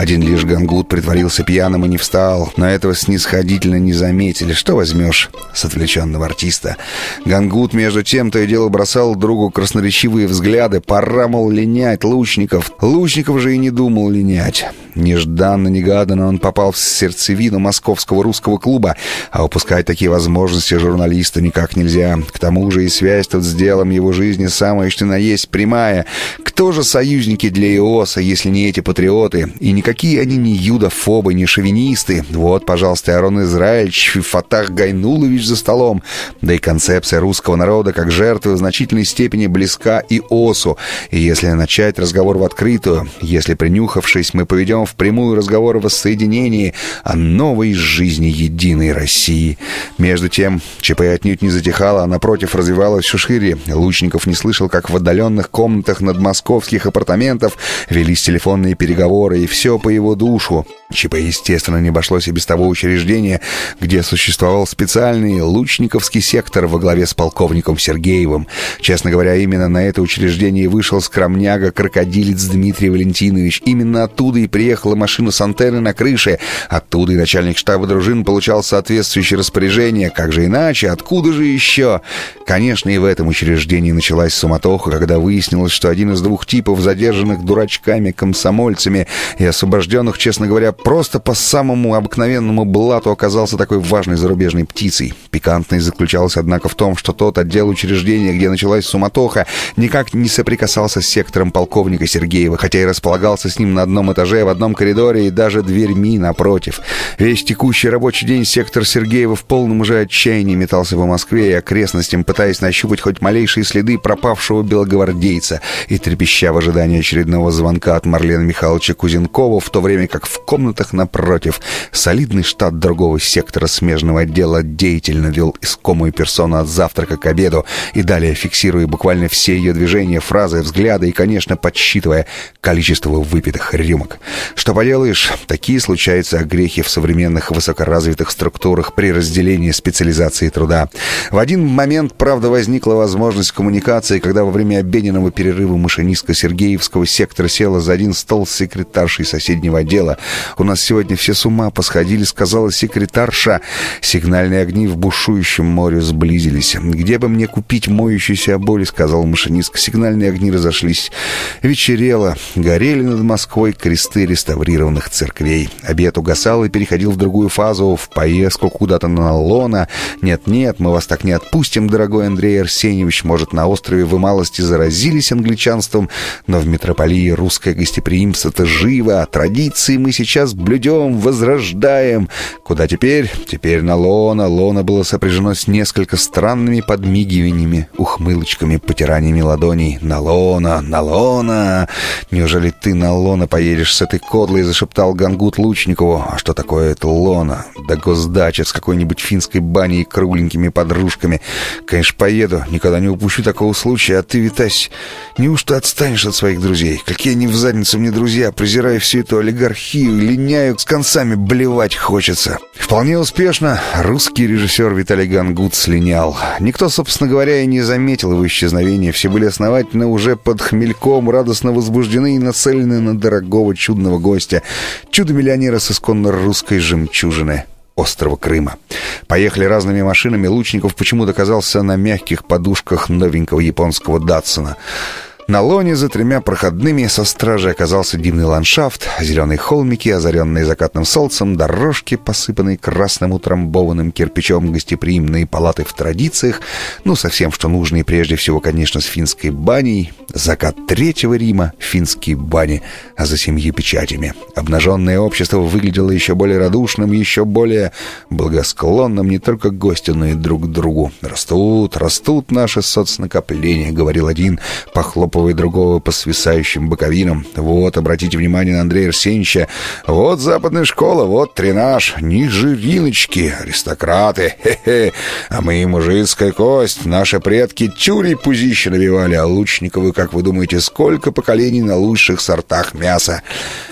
Один лишь Гангут притворился пьяным и не встал, но этого снисходительно не заметили. Что возьмешь с отвлеченного артиста? Гангут, между тем, то и дело бросал другу красноречивые взгляды. Пора, мол, линять лучников. Лучников же и не думал линять. Нежданно-негаданно он попал в сердцевину московского русского клуба, а упускать такие возможности журналиста никак нельзя. К тому же и связь тут с делом его жизни самая что на есть прямая. Кто же союзники для ИОСа, если не эти патриоты? И никак Никакие они не юдофобы, не шовинисты. Вот, пожалуйста, Арон Израильевич и Фатах Гайнулович за столом. Да и концепция русского народа как жертвы в значительной степени близка и ОСУ. И если начать разговор в открытую, если принюхавшись, мы поведем в прямую разговор о воссоединении, о новой жизни единой России. Между тем, ЧП отнюдь не затихало, а напротив развивалось все шире. Лучников не слышал, как в отдаленных комнатах над московских апартаментов велись телефонные переговоры, и все по его душу. ЧП, естественно, не обошлось и без того учреждения, где существовал специальный лучниковский сектор во главе с полковником Сергеевым. Честно говоря, именно на это учреждение вышел скромняга-крокодилец Дмитрий Валентинович. Именно оттуда и приехала машина с антенной на крыше. Оттуда и начальник штаба дружин получал соответствующее распоряжение. Как же иначе? Откуда же еще? Конечно, и в этом учреждении началась суматоха, когда выяснилось, что один из двух типов, задержанных дурачками-комсомольцами и освобожденных, честно говоря, просто по самому обыкновенному блату оказался такой важной зарубежной птицей. Пикантность заключалась, однако, в том, что тот отдел учреждения, где началась суматоха, никак не соприкасался с сектором полковника Сергеева, хотя и располагался с ним на одном этаже, в одном коридоре и даже дверьми напротив. Весь текущий рабочий день сектор Сергеева в полном уже отчаянии метался по Москве и окрестностям, пытаясь нащупать хоть малейшие следы пропавшего белогвардейца и трепеща в ожидании очередного звонка от Марлена Михайловича Кузенкова, в то время как в комнатах напротив. Солидный штат другого сектора смежного отдела деятельно вел искомую персону от завтрака к обеду и далее фиксируя буквально все ее движения, фразы, взгляды и, конечно, подсчитывая количество выпитых рюмок. Что поделаешь, такие случаются огрехи в современных высокоразвитых структурах при разделении специализации труда. В один момент, правда, возникла возможность коммуникации, когда во время обеденного перерыва машинистка Сергеевского сектора села за один стол с секретаршей соседнего отдела. У нас сегодня все с ума посходили, сказала секретарша. Сигнальные огни в бушующем море сблизились. Где бы мне купить моющуюся оболи, сказал машинистка. Сигнальные огни разошлись. Вечерело. Горели над Москвой кресты реставрированных церквей. Обед угасал и переходил в другую фазу, в поездку куда-то на лона. Нет-нет, мы вас так не отпустим, дорогой Андрей Арсеньевич. Может, на острове вы малости заразились англичанством, но в метрополии русское гостеприимство-то живо. Традиции мы сейчас блюдем, возрождаем. Куда теперь? Теперь на лона. Лона было сопряжено с несколько странными подмигиваниями, ухмылочками, потираниями ладоней. На лона, на лона. Неужели ты на лона поедешь с этой кодлой, зашептал Гангут Лучникову. А что такое это лона? Да госдача с какой-нибудь финской баней и кругленькими подружками. Конечно, поеду, никогда не упущу такого случая. А ты, Витась, неужто отстанешь от своих друзей? Какие они в задницу мне друзья, презирая всю эту олигархию линяю, с концами блевать хочется. Вполне успешно русский режиссер Виталий Гангут слинял. Никто, собственно говоря, и не заметил его исчезновения. Все были основательно уже под хмельком, радостно возбуждены и нацелены на дорогого чудного гостя. Чудо-миллионера с исконно русской жемчужины острова Крыма. Поехали разными машинами, Лучников почему-то оказался на мягких подушках новенького японского Датсона. На лоне за тремя проходными со стражей оказался дивный ландшафт, зеленые холмики, озаренные закатным солнцем, дорожки, посыпанные красным утрамбованным кирпичом, гостеприимные палаты в традициях, ну, совсем что нужно, и прежде всего, конечно, с финской баней, закат Третьего Рима, финские бани, а за семьи печатями. Обнаженное общество выглядело еще более радушным, еще более благосклонным не только гостю, но и друг к другу. «Растут, растут наши соцнакопления», — говорил один, похлопывая похлопывая другого по свисающим боковинам. «Вот, обратите внимание на Андрея Арсеньевича. Вот западная школа, вот тренаж, ниже Риночки, аристократы, хе-хе. А мы мужицкая кость, наши предки тюри пузище набивали, а Лучниковы, как вы думаете, сколько поколений на лучших сортах мяса.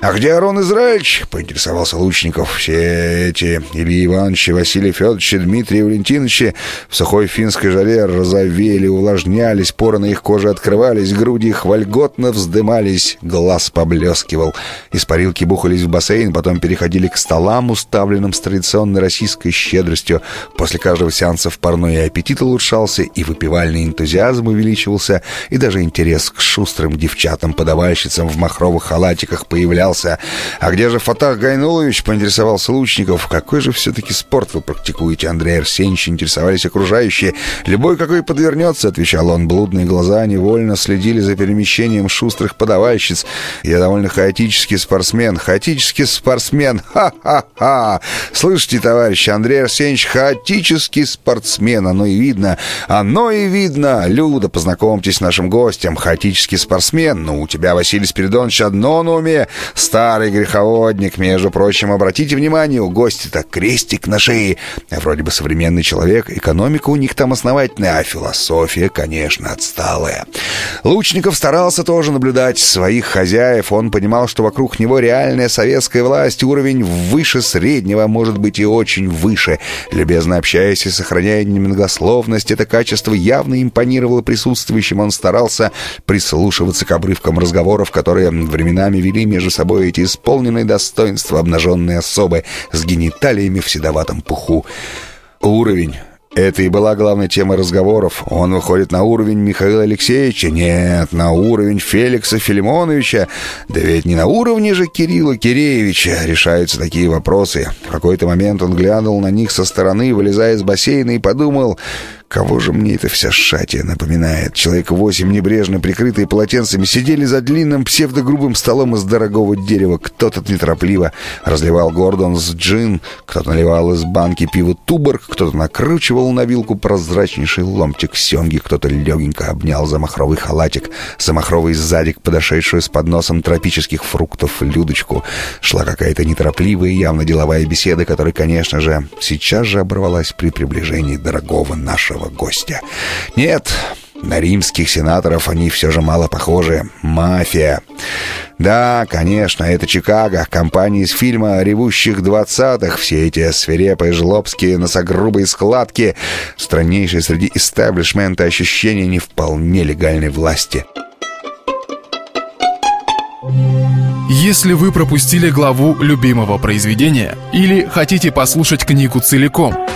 «А где Арон Израильевич?» — поинтересовался Лучников. «Все эти Ильи Ивановичи, Василий Федорович, Дмитрий Валентиновичи в сухой финской жаре розовели, увлажнялись, поры на их коже открывались, груди их вольготно вздымались, глаз поблескивал. Из парилки бухались в бассейн, потом переходили к столам, уставленным с традиционной российской щедростью. После каждого сеанса в парной аппетит улучшался, и выпивальный энтузиазм увеличивался, и даже интерес к шустрым девчатам-подавальщицам в махровых халатиках появлялся. «А где же Фатах Гайнулович?» — поинтересовался Лучников. «Какой же все-таки спорт вы практикуете, Андрей Арсеньевич?» — интересовались окружающие. «Любой, какой подвернется», — отвечал он. Блудные глаза невольно следили за перемещением шустрых подавальщиц. «Я довольно хаотический спортсмен. Хаотический спортсмен. Ха-ха-ха! Слышите, товарищ Андрей Арсеньевич, хаотический спортсмен. Оно и видно. Оно и видно. Люда, познакомьтесь с нашим гостем. Хаотический спортсмен. Ну, у тебя, Василий Спиридонович, одно на уме. Старый греховодник. Между прочим, обратите внимание, у гостя-то крестик на шее. Вроде бы современный человек. Экономика у них там основательная, а философия, конечно, отсталая. Лучников старался тоже наблюдать своих хозяев. Он понимал, что вокруг него реальная советская власть, уровень выше среднего, может быть и очень выше. Любезно общаясь и сохраняя немногословность, это качество явно импонировало присутствующим. Он старался прислушиваться к обрывкам разговоров, которые временами вели между собой эти исполненные достоинства обнаженные особы с гениталиями в седоватом пуху. Уровень это и была главной темой разговоров. Он выходит на уровень Михаила Алексеевича? Нет, на уровень Феликса Филимоновича. Да ведь не на уровне же Кирилла Киреевича решаются такие вопросы. В какой-то момент он глянул на них со стороны, вылезая из бассейна, и подумал... Кого же мне эта вся шатия напоминает? Человек восемь, небрежно прикрытые полотенцами, сидели за длинным псевдогрубым столом из дорогого дерева. Кто-то неторопливо разливал Гордон с джин, кто-то наливал из банки пиво Туборг, кто-то накручивал на вилку прозрачнейший ломтик семги, кто-то легенько обнял за махровый халатик, за махровый сзадик, подошедшую с подносом тропических фруктов Людочку. Шла какая-то неторопливая явно деловая беседа, которая, конечно же, сейчас же оборвалась при приближении дорогого нашего нашего гостя. Нет, на римских сенаторов они все же мало похожи. Мафия. Да, конечно, это Чикаго, компания из фильма «Ревущих двадцатых». Все эти свирепые жлобские носогрубые складки. Страннейшие среди истеблишмента ощущения не вполне легальной власти. Если вы пропустили главу любимого произведения или хотите послушать книгу целиком –